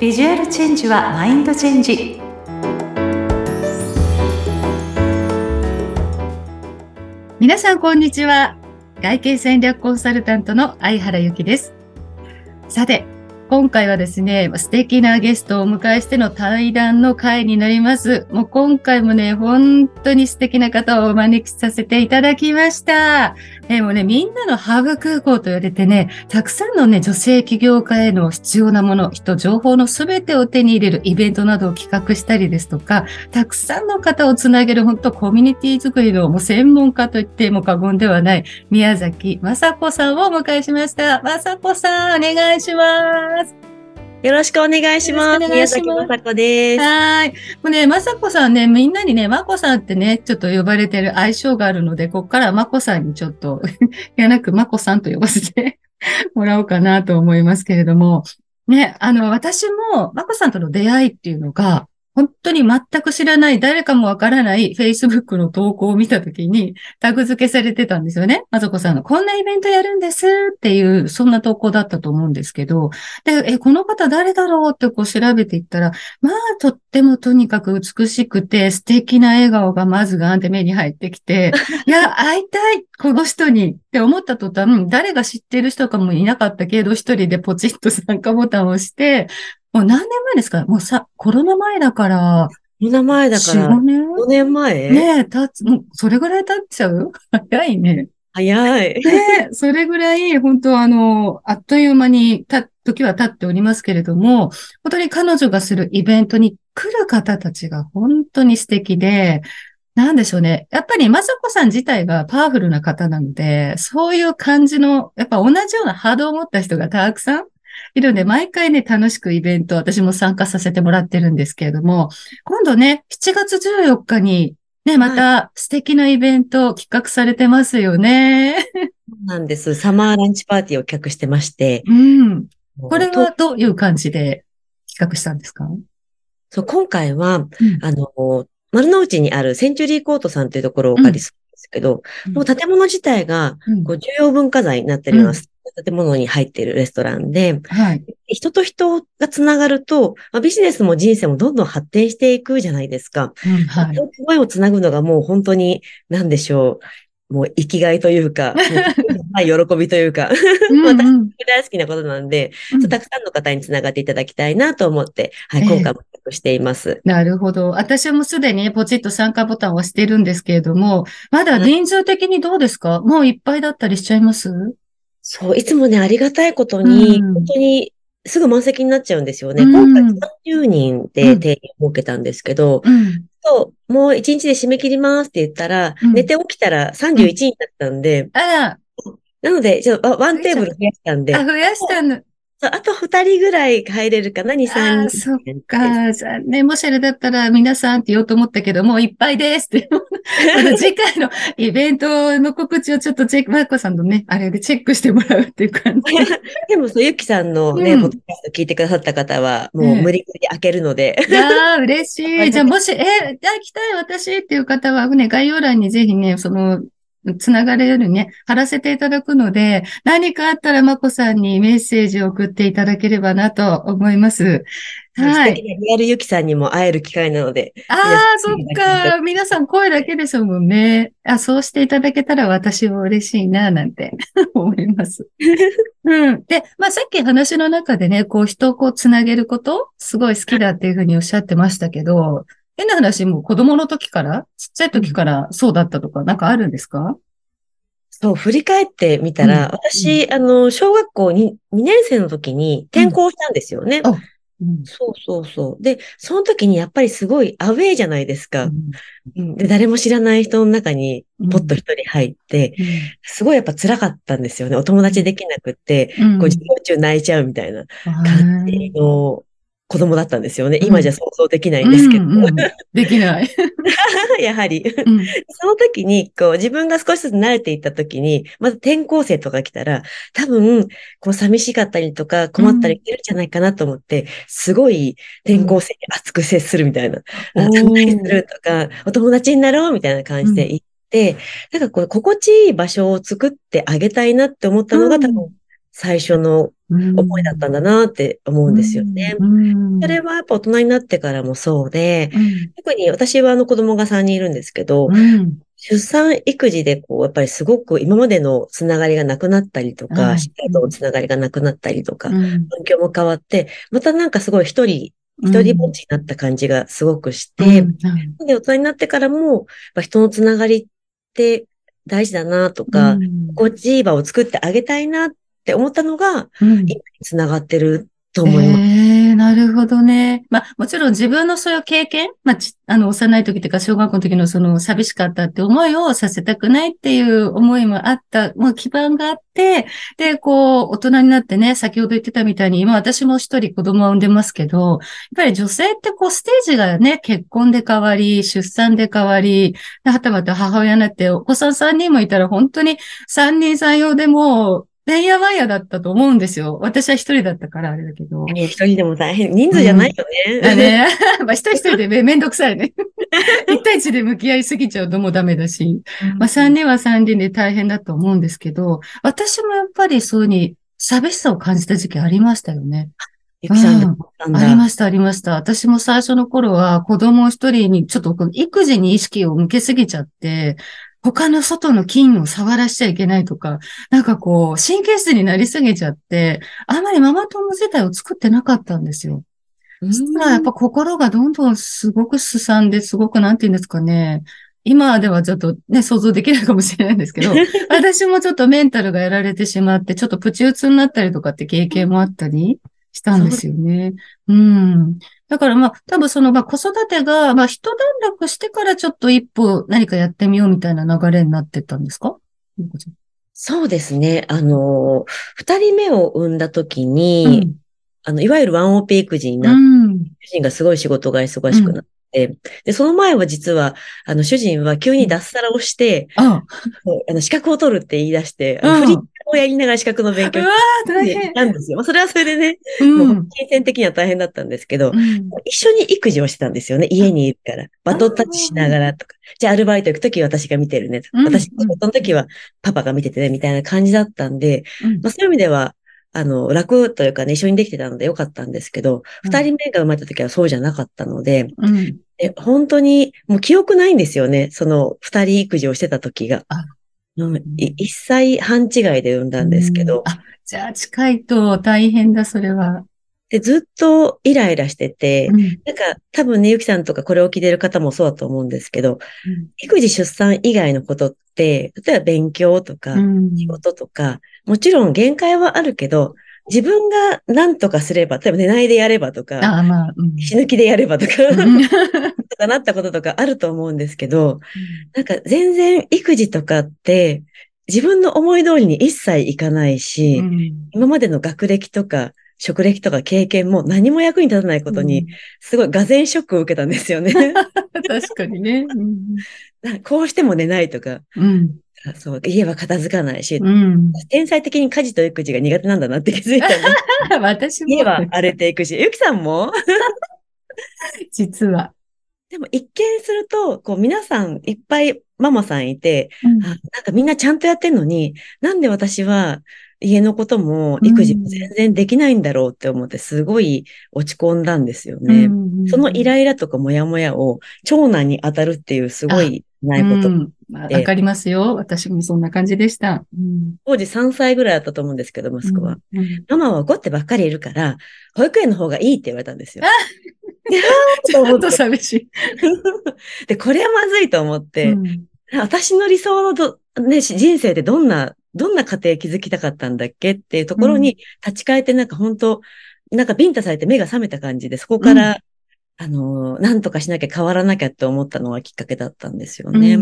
ビジュアルチェンジはマインドチェンジ。皆さんこんにちは。外形戦略コンサルタントの相原由紀です。さて今回はですね、素敵なゲストをお迎えしての対談の会になります。もう今回もね、本当に素敵な方をお招きさせていただきました。でもうね、みんなのハーブ空港と言われてね、たくさんのね、女性起業家への必要なもの、人、情報のすべてを手に入れるイベントなどを企画したりですとか、たくさんの方をつなげる本当コミュニティ作りのもう専門家と言っても過言ではない宮崎雅子さんをお迎えしました。雅子さん、お願いします。よろしくお願いします。宮崎まさこです。はい。もうね、まさこさんね、みんなにね、まこさんってね、ちょっと呼ばれてる相性があるので、こっからまこさんにちょっとい やなくまこさんと呼ばせて もらおうかなと思いますけれども、ね、あの、私もまこさんとの出会いっていうのが、本当に全く知らない、誰かもわからない Facebook の投稿を見たときにタグ付けされてたんですよね。まさこさんの、こんなイベントやるんですっていう、そんな投稿だったと思うんですけど、で、え、この方誰だろうってこう調べていったら、まあ、とってもとにかく美しくて素敵な笑顔がまずガーンって目に入ってきて、いや、会いたいこの人にって思った途端、誰が知ってる人かもいなかったけど、一人でポチッと参加ボタンを押して、もう何年前ですか？もうさ、コロナ前だから。コロナ前だから。4年 ?5 年前？ねえ、経つ、もう、それぐらい経っちゃう？早いね。早い。ねそれぐらい、本当あの、あっという間にた、時は経っておりますけれども、本当に彼女がするイベントに来る方たちが本当に素敵で、なんでしょうね。やっぱり、まさこさん自体がパワフルな方なので、そういう感じの、やっぱ同じような波動を持った人がたくさんいるんで、毎回ね、楽しくイベント、私も参加させてもらってるんですけれども、今度ね、7月14日に、ね、また素敵なイベント企画されてますよね。そうなんです。サマーランチパーティーを企画してまして。うん。これはどういう感じで企画したんですか？そう、今回は、うん、あの、丸の内にあるセンチュリーコートさんというところをお借りするんですけど、うん、もう建物自体が、こう重要文化財になっております。建物に入っているレストランで、はい、人と人がつながると、まあ、ビジネスも人生もどんどん発展していくじゃないですか。うんはい、声をつなぐのがもう本当に、なんでしょう。もう生きがいというか、はい、喜びというか、私大好きなことなんで、うん、たくさんの方につながっていただきたいなと思って、はい、今回もしています。なるほど。私もすでにポチッと参加ボタンを押してるんですけれども、まだ人数的にどうですか、もういっぱいだったりしちゃいます？そう、いつもね、ありがたいことに、うん、本当にすぐ満席になっちゃうんですよね。うん、今回30人で定員を設けたんですけど、うん、そう、もう1日で締め切りますって言ったら、寝て起きたら31人だったんで、あら。なので、ちょっとワンテーブル増やしたんで。あ、増やしたの。あと二人ぐらい入れるかな ?2、3人。そっか。残念。もしあれだったら皆さんって言おうと思ったけど、もういっぱいですって。次回のイベントの告知をちょっとチェック、マーコさんのね、あれでチェックしてもらうっていう感じ。でも、そう、ゆきさんのね、うん、ポッドキャスト聞いてくださった方は、もう無理くり開けるので。いやー、嬉しい。じゃあ、もし、え、じゃあ来たい私っていう方は、ね、概要欄にぜひね、その、つながれるようにね、貼らせていただくので、何かあったらまこさんにメッセージを送っていただければなと思います。はい。リアルゆきさんにも会える機会なので。ああ、そっか。皆さん声だけですもんね。あ、そうしていただけたら私も嬉しいな、なんて 思います。うん。で、まあさっき話の中でね、こう人をこうつなげること、すごい好きだっていうふうにおっしゃってましたけど、変な話、も子供の時から、ちっちゃい時からそうだったとか、なんかあるんですか？そう、振り返ってみたら、うん、私、あの、小学校に2年生の時に転校したんですよね。うん、そうそうそう。で、その時にやっぱりすごいアウェイじゃないですか。うん、で誰も知らない人の中にポッと一人入って、すごいやっぱ辛かったんですよね。お友達できなくって、こう授業中泣いちゃうみたいな感じの子供だったんですよね。今じゃ想像できないんですけど。うんうんうん、できない。やはり、うん、その時に、こう、自分が少しずつ慣れていった時に、まず転校生とか来たら、多分、こう、寂しかったりとか困ったりしてるんじゃないかなと思って、すごい転校生に熱く接するみたいな。うん、するとか、お友達になろうみたいな感じで言って、なんかこう、心地いい場所を作ってあげたいなって思ったのが、多分、最初の思いだったんだなって思うんですよね。それはやっぱ大人になってからもそうで、特に私はあの子供が3人いるんですけど、出産育児でこう、やっぱりすごく今までのつながりがなくなったりとか、しっかりとつながりがなくなったりとか、環境も変わって、またなんかすごい一人一人ぼっちになった感じがすごくして、うん。で、大人になってからも、人のつながりって大事だなとか、心地いい場を作ってあげたいなって思ったのが、今につながってると思います。えー、なるほどね。まあ、もちろん自分のそういう経験、まあ、あの、幼い時とか小学校の時のその寂しかったって思いをさせたくないっていう思いもあった、もう基盤があって、で、こう、大人になってね、先ほど言ってたみたいに、今私も一人子供を産んでますけど、やっぱり女性ってこう、ステージがね、結婚で変わり、出産で変わり、はたまた母親になって、お子さん3人もいたら本当に3人3用でもてんやわんやだったと思うんですよ。私は一人だったからあれだけど。一人でも大変。人数じゃないよね。うん、だね。まあ一人一人でめんどくさいね。一対一で向き合いすぎちゃうともダメだし。まあ三人は三人で大変だと思うんですけど、私もやっぱりそういうに寂しさを感じた時期ありましたよね。ゆきさん、うん、ありました、ありました。私も最初の頃は子供一人にちょっと育児に意識を向けすぎちゃって、他の外の菌を触らしちゃいけないとか、なんかこう、神経質になりすぎちゃって、あまりママ友自体を作ってなかったんですよ。そしたらやっぱ心がどんどんすごくすさんで、すごくなんて言うんですかね。今ではちょっとね、想像できないかもしれないんですけど、私もちょっとメンタルがやられてしまって、ちょっとプチ打つになったりとかって経験もあったりしたんですよね。う。ん。だからまあ、多分その、まあ子育てが、まあ一段落してからちょっと一歩何かやってみようみたいな流れになってったんですか？そうですね。あの、二人目を産んだ時に、うん、あの、いわゆるワンオペ育児になって、うん、主人がすごい仕事が忙しくなって、で、その前は実は、あの、主人は急に脱サラをして、あ。の資格を取るって言い出して、フリをやりながら資格の勉強したんですよ。まあ、それはそれでね、うん、もう金銭的には大変だったんですけど、うん、一緒に育児をしてたんですよね。家にいるから。バトンタッチしながらとか。じゃあアルバイト行くとき私が見てるねとか。私、仕事のときはパパが見ててね、みたいな感じだったんで、まあ、そういう意味では、あの、楽というかね、一緒にできてたのでよかったんですけど、二、人目が生まれた時はそうじゃなかったので、うん、本当にもう記憶ないんですよね。その二人育児をしてた時が。うん、一歳半違いで産んだんですけど。あ、じゃあ近いと大変だ、それは。で、ずっとイライラしてて、うん、なんか多分ね、ゆきさんとかこれを聞いてる方もそうだと思うんですけど、うん、育児出産以外のことって、例えば勉強とか、仕事とか、もちろん限界はあるけど、自分が何とかすれば、例えば寝ないでやればとか、あまあうん、死ぬ気でやればとか、とかなったこととかあると思うんですけど、うん、なんか全然育児とかって自分の思い通りに一切いかないし、うん、今までの学歴とか職歴とか経験も何も役に立たないことに、すごい画然ショックを受けたんですよね。確かにね。こうしても寝ないとか、うん、そう、家は片付かないし、うん、天才的に家事と育児が苦手なんだなって気づいた、ね。私も。家は荒れていくし、ゆきさんも？実は。でも一見すると、こう皆さんいっぱいママさんいて、うん、なんかみんなちゃんとやってんのに、なんで私は家のことも育児も全然できないんだろうって思ってすごい落ち込んだんですよね。うん、そのイライラとかモヤモヤを長男に当たるっていうすごいないこと。わ、うん、かりますよ。私もそんな感じでした。うん、当時3歳ぐらいだったと思うんですけど、息子は。うんうん、ママは怒ってばっかりいるから、保育園の方がいいって言われたんですよ。ちょっと寂しい。で、これはまずいと思って、私の理想のど、ね、人生でどんな、どんな家庭築きたかったんだっけっていうところに立ち返ってなんか本当、なんかビンタされて目が覚めた感じで、そこからあの、なんとかしなきゃ変わらなきゃって思ったのはきっかけだったんですよね。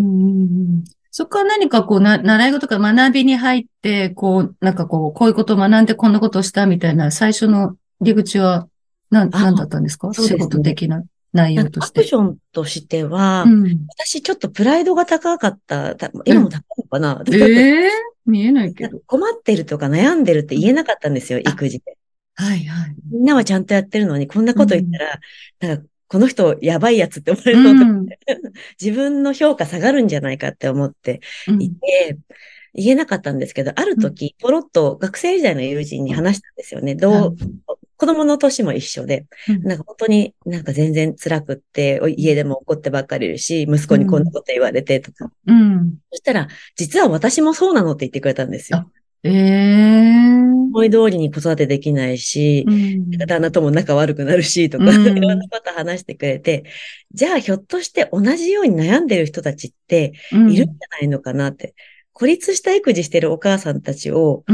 そこから何かこうな、習い事とか学びに入って、こう、なんかこう、こういうことを学んでこんなことをしたみたいな最初の入り口は何、何だったんですか、ね、仕事的な内容として。アクションとしては、うん、私ちょっとプライドが高かった、今も高いのかな、うん、ええー、見えないけど。困ってるとか悩んでるって言えなかったんですよ、育児で。はいはい。みんなはちゃんとやってるのに、こんなこと言ったら、うん、なんか、この人やばいやつって思われそうと、うん、自分の評価下がるんじゃないかって思っていて、うん、言えなかったんですけど、ある時、ポロッと学生時代の友人に話したんですよね。どう、子供の年も一緒で、なんか本当になんか全然辛くって、家でも怒ってばっかりいるし、息子にこんなこと言われてとか。うん。そしたら、実は私もそうなのって言ってくれたんですよ。ええー。思い通りに子育てできないし、うん、旦那とも仲悪くなるし、とか、うん、いろんなこと話してくれて、じゃあひょっとして同じように悩んでる人たちっているんじゃないのかなって。孤立した育児してるお母さんたちを、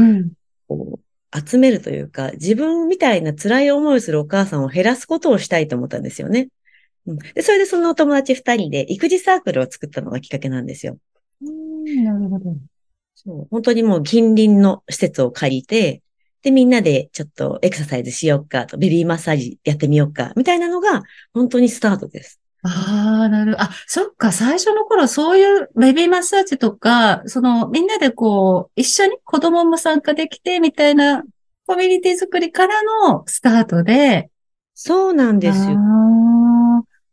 こう集めるというか、自分みたいな辛い思いをするお母さんを減らすことをしたいと思ったんですよね。うん、でそれでそのお友達二人で育児サークルを作ったのがきっかけなんですよ。うん、なるほど。本当にもう近隣の施設を借りて、で、みんなでちょっとエクササイズしようかと、ベビーマッサージやってみようか、みたいなのが、本当にスタートです。ああ、なる。あ、そっか、最初の頃そういうベビーマッサージとか、その、みんなでこう、一緒に子供も参加できて、みたいなコミュニティ作りからのスタートで。そうなんですよ。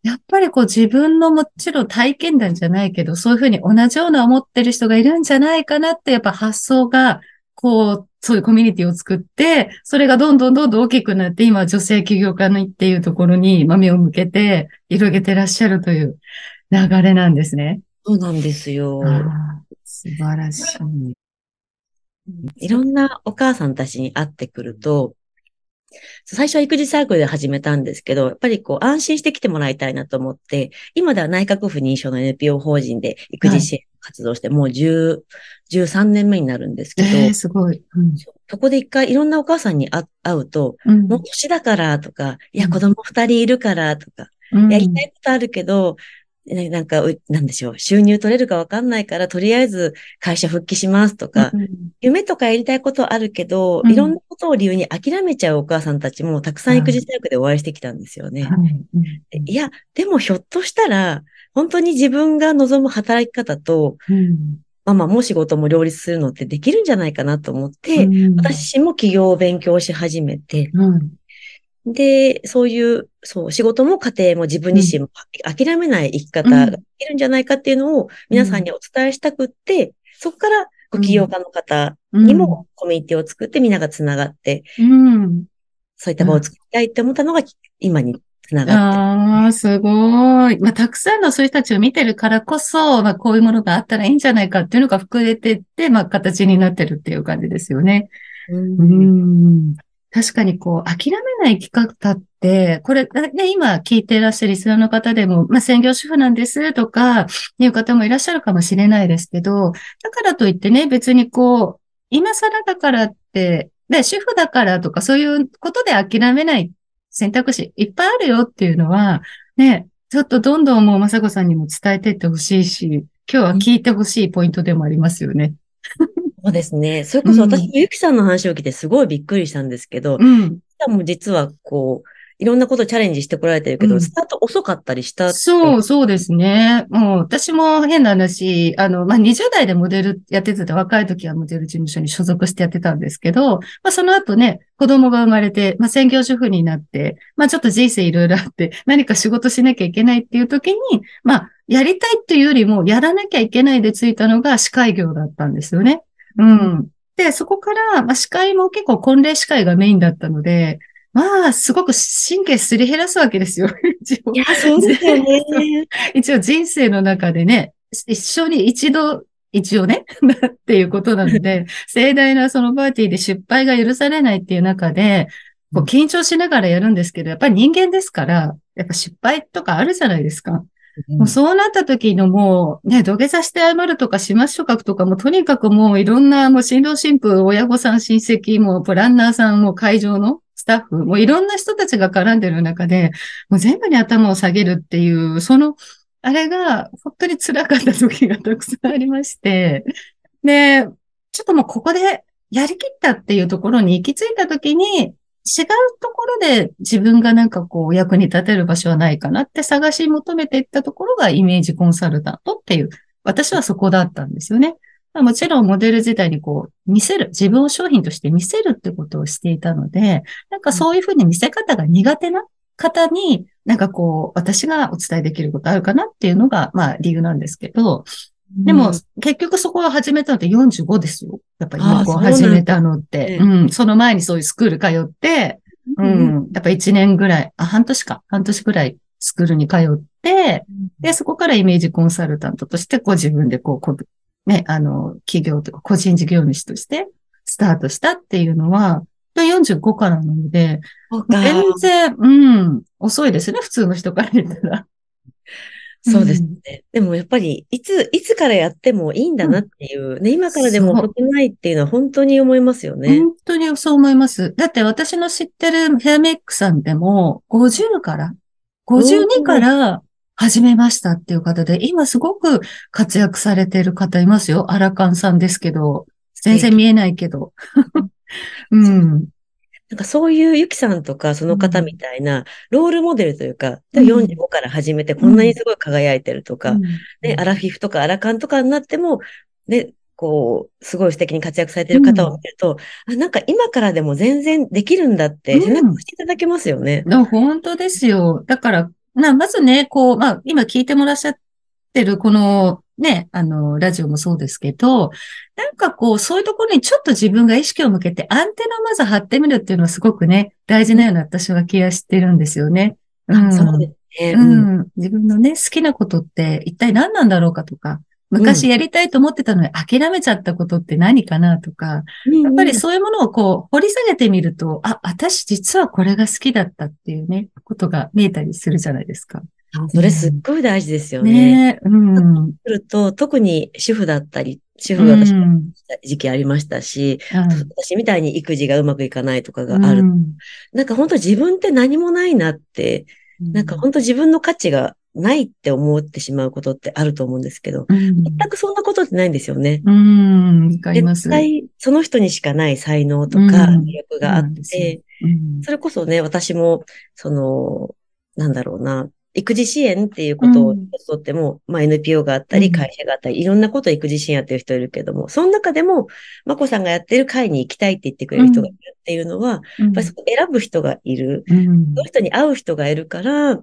やっぱりこう自分のもちろん体験談じゃないけど、そういうふうに同じような思ってる人がいるんじゃないかなって、やっぱ発想が、こう、そういうコミュニティを作って、それがどんどんどんどん大きくなって、今女性起業家のっていうところに目を向けて、広げてらっしゃるという流れなんですね。そうなんですよ。素晴らしい。いろんなお母さんたちに会ってくると、最初は育児サークルで始めたんですけど、やっぱりこう安心して来てもらいたいなと思って、今では内閣府認証の NPO 法人で育児支援活動して、もう10、13年目になるんですけど、えー、すごい、うん、そこで一回いろんなお母さんに会うと、うん、もう年だからとか、いや子供二人いるからとか、うん、やりたいことあるけど、なんか、なんでしょう、収入取れるかわかんないから、とりあえず会社復帰しますとか、うん、夢とかやりたいことあるけど、うん、いろんなことを理由に諦めちゃうお母さんたちもたくさん育児大学でお会いしてきたんですよね。い。や、でもひょっとしたら、本当に自分が望む働き方と、ママも仕事も両立するのってできるんじゃないかなと思って、私も起業を勉強し始めて、で、そういう、そう、仕事も家庭も自分自身も諦めない生き方ができるんじゃないかっていうのを皆さんにお伝えしたくって、そこからご起業家の方にもコミュニティを作ってみんなが繋がって、うん、そういった場を作りたいって思ったのが今に繋がって。ああ、すごい。まあ、たくさんのそういう人たちを見てるからこそ、まあ、こういうものがあったらいいんじゃないかっていうのが膨れてって、まあ、形になってるっていう感じですよね。うん、うん確かにこう、諦めない生き方って、これ、ね、今聞いていらっしゃるリスナーの方でも、まあ、専業主婦なんですとか、いう方もいらっしゃるかもしれないですけど、だからといってね、別にこう、今更だからって、で、主婦だからとか、そういうことで諦めない選択肢いっぱいあるよっていうのは、ね、ちょっとどんどんもうまさこさんにも伝えていってほしいし、今日は聞いてほしいポイントでもありますよね。そうですね。それこそ私もゆきさんの話を聞いてすごいびっくりしたんですけど、うん。ゆきさんも実はこう、いろんなことチャレンジしてこられてるけど、うん、スタート遅かったりしたそう、そうですね。もう私も変な話、あの、まあ、20代でモデルやってて若い時はモデル事務所に所属してやってたんですけど、まあ、その後ね、子供が生まれて、まあ、専業主婦になって、まあ、ちょっと人生いろいろあって、何か仕事しなきゃいけないっていう時に、まあ、やりたいっていうよりも、やらなきゃいけないでついたのが司会業だったんですよね。うん。で、そこから、まあ、司会も結構婚礼司会がメインだったので、まあ、すごく神経すり減らすわけですよ。いや、そうですよね。一応人生の中でね、一緒に一度、一応ね、っていうことなので、盛大なそのパーティーで失敗が許されないっていう中で、こう緊張しながらやるんですけど、やっぱり人間ですから、やっぱ失敗とかあるじゃないですか。もうそうなった時のもう、ね、土下座して謝るとか、始末書書くとか、もとにかくもういろんな、もう新郎新婦、親御さん、親戚、もうプランナーさん、も会場のスタッフ、もういろんな人たちが絡んでる中で、もう全部に頭を下げるっていう、その、あれが本当に辛かった時がたくさんありまして、で、ちょっともうここでやりきったっていうところに行き着いた時に、違うところで自分がなんかこう役に立てる場所はないかなって探し求めていったところがイメージコンサルタントっていう、私はそこだったんですよね。もちろんモデル自体にこう見せる、自分を商品として見せるってことをしていたので、なんかそういうふうに見せ方が苦手な方に、なんかこう、私がお伝えできることあるかなっていうのが、まあ理由なんですけど、でも、結局そこは始めたのって45ですよ。やっぱり旅行始めたのって。うん、その前にそういうスクール通って、うん、やっぱ1年ぐらい、あ、半年か、半年ぐらいスクールに通って、で、そこからイメージコンサルタントとして、こう自分でこう、こうね、あの、企業とか個人事業主としてスタートしたっていうのは、45からなので、全然、うん、遅いですね、普通の人から言ったら。そうですね。うん、でもやっぱり、いつ、いつからやってもいいんだなっていう、ね、今からでも遅くないっていうのは本当に思いますよね。本当にそう思います。だって私の知ってるヘアメイクさんでも、50から、52から始めましたっていう方で、今すごく活躍されてる方いますよ。アラカンさんですけど、全然見えないけど。うん。なんかそういうゆきさんとかその方みたいなロールモデルというか、うん、45から始めてこんなにすごい輝いてるとか、うん、ね、アラフィフとかアラカンとかになっても、ね、こう、すごい素敵に活躍されてる方を見ると、うん、あなんか今からでも全然できるんだって背中をしていただけますよね。うん、本当ですよ。だから、なまずね、こう、まあ、今聞いてもらっしゃってるこのね、あの、ラジオもそうですけど、なんかこう、そういうところにちょっと自分が意識を向けてアンテナをまず張ってみるっていうのはすごくね、大事なような私は気がしてるんですよね。うん、そうですね、うん。自分のね、好きなことって一体何なんだろうかとか、昔やりたいと思ってたのに諦めちゃったことって何かなとか、やっぱりそういうものをこう掘り下げてみると、あ、私実はこれが好きだったっていうね、ことが見えたりするじゃないですか。それすっごい大事ですよね。ねうん。すると、特に主婦だったり、主婦が私も時期ありましたし、うん、私みたいに育児がうまくいかないとかがある。うん、なんか本当自分って何もないなって、うん、なんか本当自分の価値がないって思ってしまうことってあると思うんですけど、うん、全くそんなことってないんですよね。うん、わかります。絶対その人にしかない才能とか魅力があって、うん、それこそね、私も、その、なんだろうな、育児支援っていうことをとっても、うん、まあ NPO があったり、会社があったり、いろんなこと育児支援やってる人いるけども、その中でも、まこさんがやってる会に行きたいって言ってくれる人がいるっていうのは、やっぱり選ぶ人がいる、その人に会う人がいるから、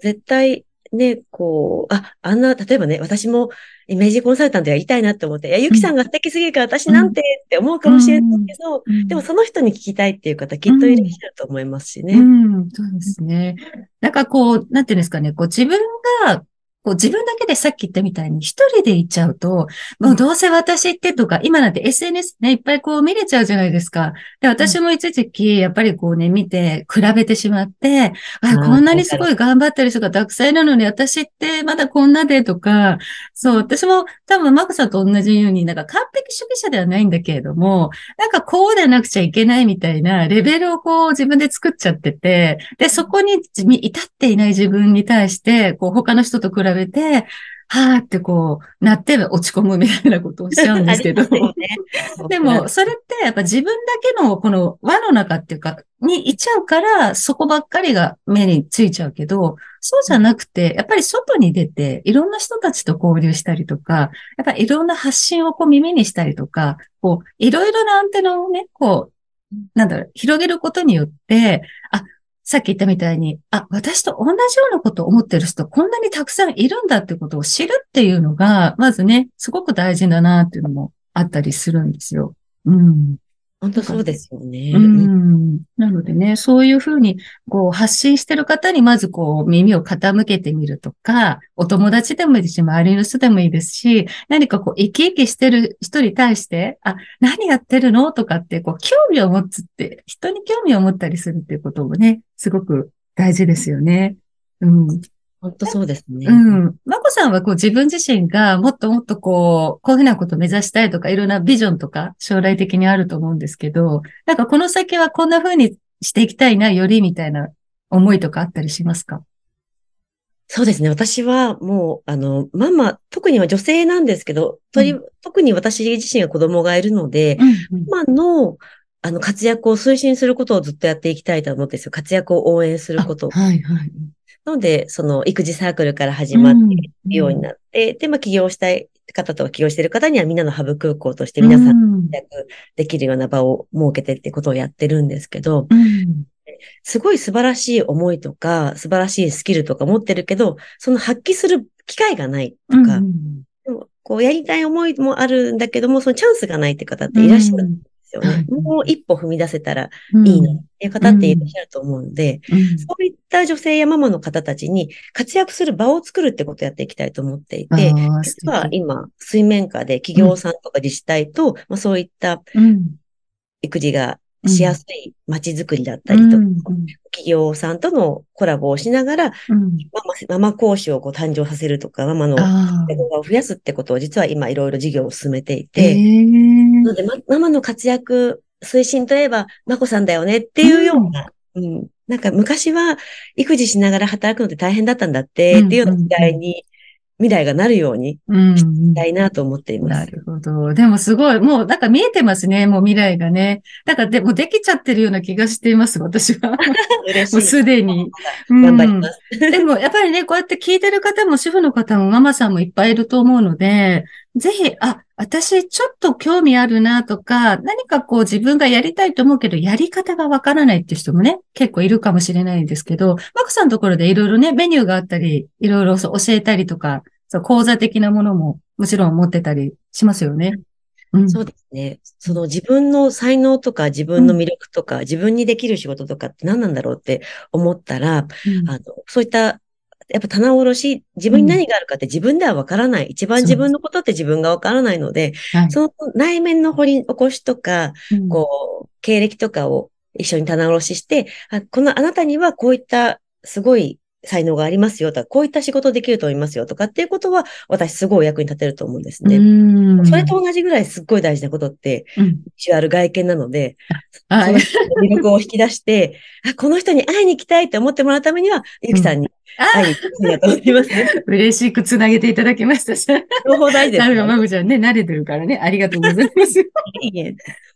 絶対ね、こう、あ、あんな、例えばね、私もイメージコンサルタントやりたいなって思って、いや、ゆきさんが素敵すぎるから私なんてって思うかもしれないけど、でもその人に聞きたいっていう方きっといらっしゃると思いますしね。うん、そうですね。なんかこう、なんていうんですかね、こう自分がこう自分だけでさっき言ったみたいに一人で行っちゃうと、もうどうせ私ってとか、今なんて SNS ね、いっぱいこう見れちゃうじゃないですか。で、私も一時期、やっぱりこうね、見て、比べてしまって、あ、こんなにすごい頑張ってる人がたくさんいるのに、私ってまだこんなでとか、そう、私も多分マクさんと同じように、なんか完璧主義者ではないんだけれども、なんかこうでなくちゃいけないみたいなレベルをこう自分で作っちゃってて、で、そこに至っていない自分に対して、こう他の人と比べべて、はーってこう、なって落ち込むみたいなことをしちゃうんですけど。ね、でも、それってやっぱ自分だけのこの輪の中っていうか、にいちゃうから、そこばっかりが目についちゃうけど、そうじゃなくて、やっぱり外に出て、いろんな人たちと交流したりとか、やっぱりいろんな発信をこう耳にしたりとか、こう、いろいろなアンテナをね、こう、なんだろう、広げることによって、あ、さっき言ったみたいに、あ、私と同じようなことを思ってる人、こんなにたくさんいるんだってことを知るっていうのが、まずね、すごく大事だなっていうのもあったりするんですよ。うん。本当そうですよね。うん。なのでね、そういうふうに、こう、発信してる方にまずこう、耳を傾けてみるとか、お友達でもいいですし、周りの人でもいいですし、何かこう、生き生きしてる人に対して、あ、何やってるのとかって、こう、興味を持つって、人に興味を持ったりするっていうこともね、すごく大事ですよね。うん。本当そうですね。うん。まこさんはこう自分自身がもっともっとこう、こういうふうなことを目指したいとか、いろんなビジョンとか将来的にあると思うんですけど、なんかこの先はこんなふうにしていきたいな、よりみたいな思いとかあったりしますか？そうですね。私はもう、あの、ママ、特には女性なんですけど、うん、特に私自身が子供がいるので、うんうん、ママの、あの、活躍を推進することをずっとやっていきたいと思うんですよ。活躍を応援すること。はいはい。なので、その育児サークルから始まっていくようになって、うん、で、まあ起業したい方とか起業している方にはみんなのハブ空港として皆さんできるような場を設けてってことをやってるんですけど、うん、すごい素晴らしい思いとか、素晴らしいスキルとか持ってるけど、その発揮する機会がないとか、うん、でもこう、やりたい思いもあるんだけども、そのチャンスがないって方っていらっしゃる。んですよね。うん、もう一歩踏み出せたらいいなっていう方っていらっしゃると思うので、うん、そういった女性やママの方たちに活躍する場を作るってことをやっていきたいと思っていて、実は今、水面下で企業さんとか自治体と、まあ、そういった育児がしやすい街づくりだったりとか、うん、企業さんとのコラボをしながら、うん、ママママ講師をこう誕生させるとか、ママの動画を増やすってことを実は今いろいろ事業を進めていて、なので、ま、ママの活躍推進といえば、まこさんだよねっていうような、うん、うん、なんか昔は育児しながら働くのって大変だったんだって、っていうような時代に未来がなるようにしたいなと思っています。なるほど。でもすごい、もうなんか見えてますね、もう未来がね。なんかでもできちゃってるような気がしています、私は。嬉しい。もうすでに。頑張ります、でもやっぱりね、こうやって聞いてる方も主婦の方もママさんもいっぱいいると思うので、ぜひ、あ、私ちょっと興味あるなとか、何かこう自分がやりたいと思うけど、やり方がわからないって人もね、結構いるかもしれないんですけど、マクさんのところでいろいろね、メニューがあったり、いろいろ教えたりとか、そう、講座的なものももちろん持ってたりしますよね。うん、そうですね。その自分の才能とか自分の魅力とか、うん、自分にできる仕事とかって何なんだろうって思ったら、うん、あの、そういったやっぱ棚卸し、自分に何があるかって自分ではわからない。うん、一番自分のことって自分がわからないので、はい、その内面の掘り起こしとか、うん、こう、経歴とかを一緒に棚卸ししてあ、このあなたにはこういったすごい才能がありますよとか、こういった仕事できると思いますよとかっていうことは、私すごい役に立てると思うんですね。それと同じぐらいすっごい大事なことって、うん、ビジュアル外見なので、その人の魅力を引き出して、あ、この人に会いに行きたいって思ってもらうためには、ゆきさんに会いに行きたいなと思いますね。嬉しくつなげていただきましたし。両方大事です、ね。なちゃんね、慣れてるからね、ありがとうございます。いい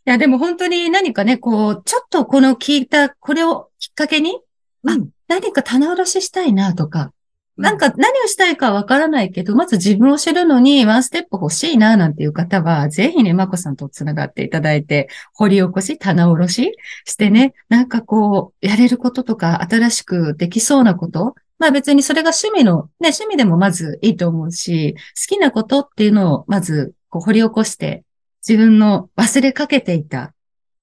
いや、でも本当に何かね、こう、ちょっとこの聞いた、これをきっかけに、あ、何か棚卸ししたいなとか、なんか何をしたいかわからないけど、まず自分を知るのにワンステップ欲しいななんていう方は、ぜひね、まこさんと繋がっていただいて、掘り起こし、棚卸ししてね、なんかこう、やれることとか、新しくできそうなこと、まあ別にそれが趣味の、ね、趣味でもまずいいと思うし、好きなことっていうのをまずこう掘り起こして、自分の忘れかけていた、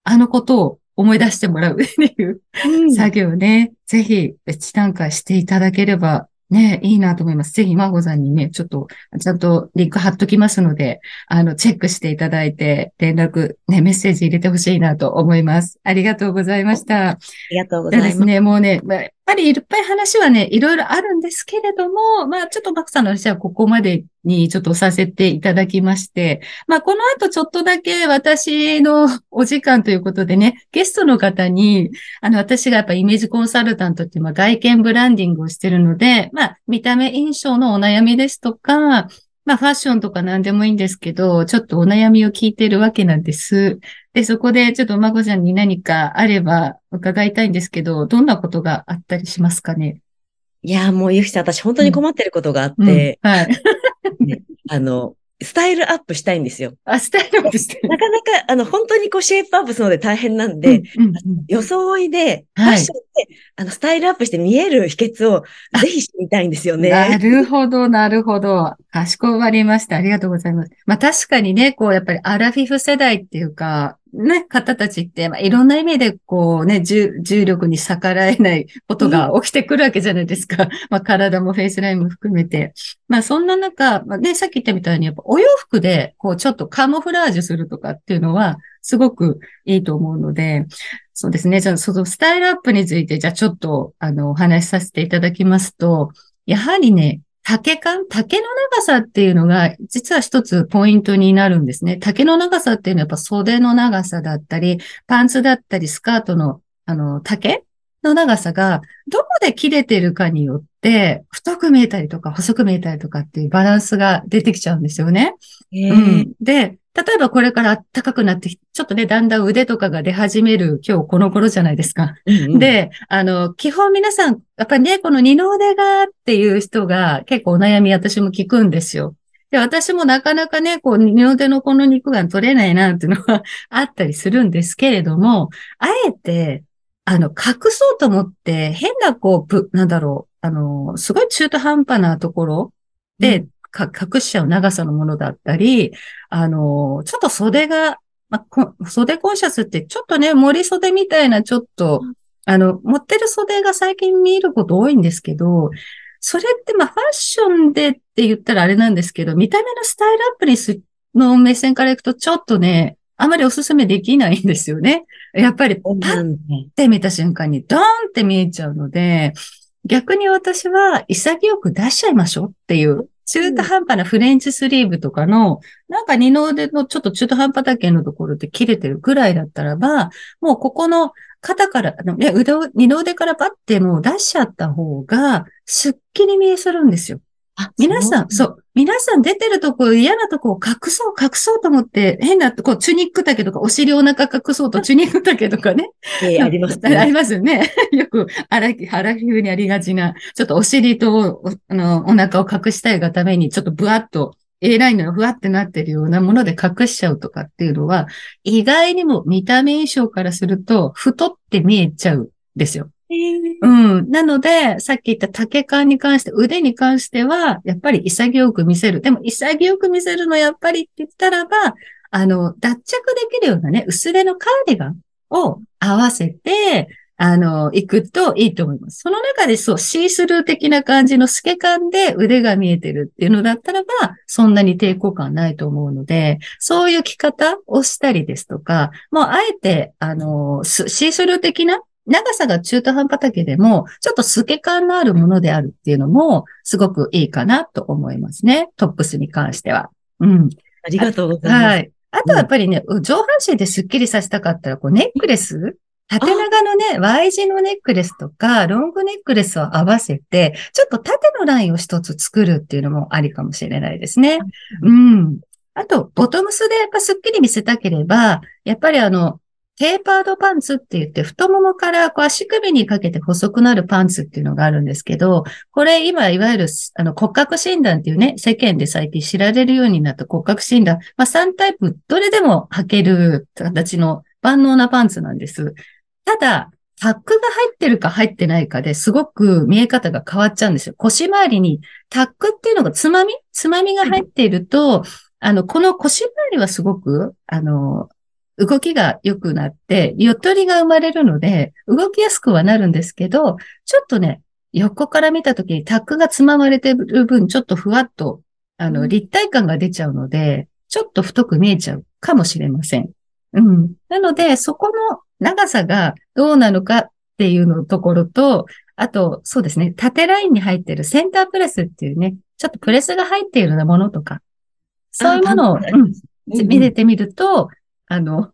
あのことを思い出してもらう っていう作業ね、ぜひ別段階していただければね、いいなと思います。ぜひ、マゴさんにね、ちょっと、ちゃんとリンク貼っときますので、あの、チェックしていただいて、連絡、ね、メッセージ入れてほしいなと思います。ありがとうございました。ありがとうございます。ですね、もうね、ぱりいっぱい話はね、いろいろあるんですけれども、まあちょっとバクさんの話はここまでにちょっとさせていただきまして、まあこの後ちょっとだけ私のお時間ということでね、ゲストの方に、あの私がやっぱイメージコンサルタントっていう、まあ外見ブランディングをしてるので、まあ見た目印象のお悩みですとか、まあファッションとか何でもいいんですけど、ちょっとお悩みを聞いてるわけなんです。で、そこでちょっとまこちゃんに何かあれば伺いたいんですけど、どんなことがあったりしますかね？いや、もうゆきさん、私本当に困ってることがあって、うんうん、はい。あの、スタイルアップしたいんですよ。あ、スタイルアップしてなかなか、あの、本当にこう、シェイプアップするので大変なんで、うんうんうん、装いで、ファッションで、あの、スタイルアップして見える秘訣をぜひ知りたいんですよね。なるほど、なるほど。かしこまりました。ありがとうございます。まあ確かにね、こう、やっぱりアラフィフ世代っていうか、ね、方たちって、まあ、いろんな意味で、こうね、重力に逆らえないことが起きてくるわけじゃないですか。まあ、体もフェイスラインも含めて。まあ、そんな中、まあ、ね、さっき言ったみたいに、やっぱお洋服で、こう、ちょっとカモフラージュするとかっていうのは、すごくいいと思うので、そうですね。じゃあ、そのスタイルアップについて、じゃあちょっと、あの、お話しさせていただきますと、やはりね、竹感竹の長さっていうのが、実は一つポイントになるんですね。竹の長さっていうのはやっぱ袖の長さだったり、パンツだったり、スカートの、あの、竹の長さが、どこで切れてるかによって、太く見えたりとか、細く見えたりとかっていうバランスが出てきちゃうんですよね。うん、で、例えばこれから暖かくなって、ちょっとね、だんだん腕とかが出始める今日この頃じゃないですか。うんうん、で、あの、基本皆さん、やっぱりね、この二の腕がっていう人が結構お悩み私も聞くんですよ。で、私もなかなかね、こう、二の腕のこの肉が取れないなっていうのは あったりするんですけれども、あえて、あの、隠そうと思って、変なこう、なんだろう、あの、すごい中途半端なところで、隠しちゃう長さのものだったり、あの、ちょっと袖が、まあ、袖コンシャスってちょっとね、森袖みたいなちょっと、あの、持ってる袖が最近見ること多いんですけど、それってまあファッションでって言ったらあれなんですけど、見た目のスタイルアップにす、の目線からいくとちょっとね、あまりおすすめできないんですよね。やっぱりパッて見た瞬間にドーンって見えちゃうので、逆に私は潔く出しちゃいましょうっていう中途半端なフレンチスリーブとかの、なんか二の腕のちょっと中途半端だけのところで切れてるぐらいだったらば、もうここの肩から、腕を、二の腕からパッてもう出しちゃった方が、すっきり見えするんですよ。皆さん、そう、皆さん出てるとこ、嫌なとこを隠そう、隠そうと思って、変なとこ、チュニック丈とか、お尻お腹隠そうと、チュニック丈とかね。えー、ありますね。ありますよね。よく、あら、腹皮膚にありがちな、ちょっとお尻とお、あの、お腹を隠したいがために、ちょっとブワッと A ラインがふわってなってるようなもので隠しちゃうとかっていうのは、意外にも見た目印象からすると、太って見えちゃうんですよ。うん。なので、さっき言った竹感に関して、腕に関しては、やっぱり潔く見せる。でも、潔く見せるのやっぱりって言ったらば、あの、脱着できるようなね、薄手のカーディガンを合わせて、あの、行くといいと思います。その中でそう、シースルー的な感じの透け感で腕が見えてるっていうのだったらば、そんなに抵抗感ないと思うので、そういう着方をしたりですとか、もうあえて、あの、シースルー的な長さが中途半端丈でも、ちょっと透け感のあるものであるっていうのも、すごくいいかなと思いますね。トップスに関しては。うん。ありがとうございます。はい。あとはやっぱりね、うん、上半身でスッキリさせたかったら、こうネックレス？縦長のね、Y 字のネックレスとか、ロングネックレスを合わせて、ちょっと縦のラインを一つ作るっていうのもありかもしれないですね。うん。あと、ボトムスでやっぱスッキリ見せたければ、やっぱりあの、テーパードパンツって言って、太ももからこう足首にかけて細くなるパンツっていうのがあるんですけど、これ今いわゆるあの骨格診断っていうね、世間で最近知られるようになった骨格診断、まあ3タイプ、どれでも履ける形の万能なパンツなんです。ただ、タックが入ってるか入ってないかですごく見え方が変わっちゃうんですよ。腰回りにタックっていうのがつまみ？つまみが入っていると、あの、この腰回りはすごく、あの、動きが良くなって、ゆとりが生まれるので、動きやすくはなるんですけど、ちょっとね、横から見たときにタックがつままれてる分、ちょっとふわっと、あの、立体感が出ちゃうので、ちょっと太く見えちゃうかもしれません。うん。なので、そこの長さがどうなのかっていうのところと、あと、そうですね、縦ラインに入っているセンタープレスっていうね、ちょっとプレスが入っているようなものとか、そういうものを、うん、見れてみると、あの、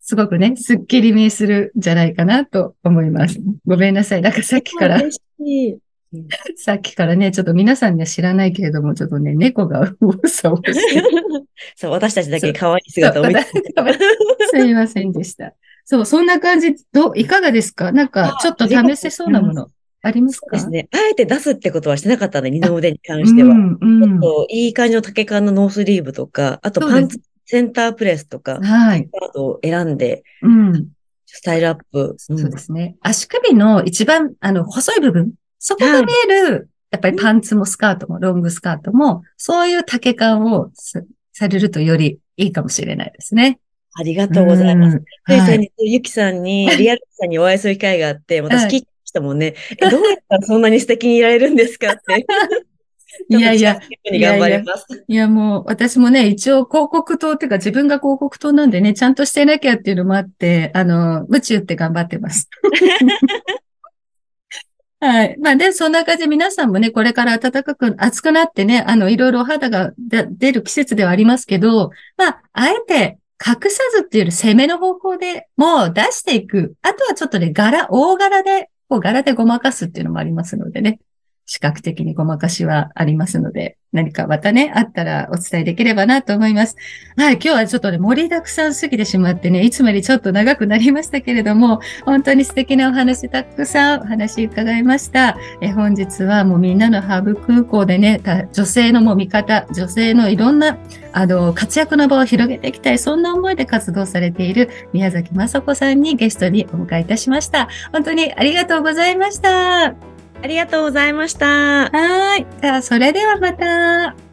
すごくね、すっきり見えするんじゃないかなと思います。ごめんなさい。なんかさっきから、さっきからね、ちょっと皆さんには知らないけれども、ちょっとね、猫が右往左往して そう、私たちだけ可愛い姿を見て。すいませんでした。そう、そんな感じ、どう、いかがですか？なんか、ちょっと試せそうなもの。ありますか？ですね。あえて出すってことはしてなかったんで、二の腕に関しては。うんうん、ちょっといい感じの丈感のノースリーブとか、あとパンツセンタープレスとか、はい。カードを選んで、うん。スタイルアップ、そうですね。足首の一番、あの、細い部分、そこが見える、はい、やっぱりパンツもスカートも、ロングスカートも、そういう丈感をされるとよりいいかもしれないですね。ありがとうございます。はい、先日、ゆきさんに、リアルさんにお会いする機会があって、私聞いてましたもんね。はい、どうやったらそんなに素敵にいられるんですかって。いやいや、いやいや、いやもう私もね、一応広告塔っていうか自分が広告塔なんでね、ちゃんとしてなきゃっていうのもあって、あの、宇宙って頑張ってます。はい。まあで、そんな感じで皆さんもね、これから暖かく、暑くなってね、あの、いろいろお肌が出る季節ではありますけど、まあ、あえて隠さずっていうより攻めの方向でもう出していく。あとはちょっとね、柄、大柄で、こう柄でごまかすっていうのもありますのでね。視覚的にごまかしはありますので、何かまたね、あったらお伝えできればなと思います。はい、今日はちょっとね、盛りだくさんすぎてしまってね、いつもよりちょっと長くなりましたけれども、本当に素敵なお話たくさんお話伺いました。え本日はもうみんなのハーブ空港でね、女性のもう味方、女性のいろんな、あの、活躍の場を広げていきたい、そんな思いで活動されている宮崎雅子さんにゲストにお迎えいたしました。本当にありがとうございました。ありがとうございました。はい。じゃあ、それではまた。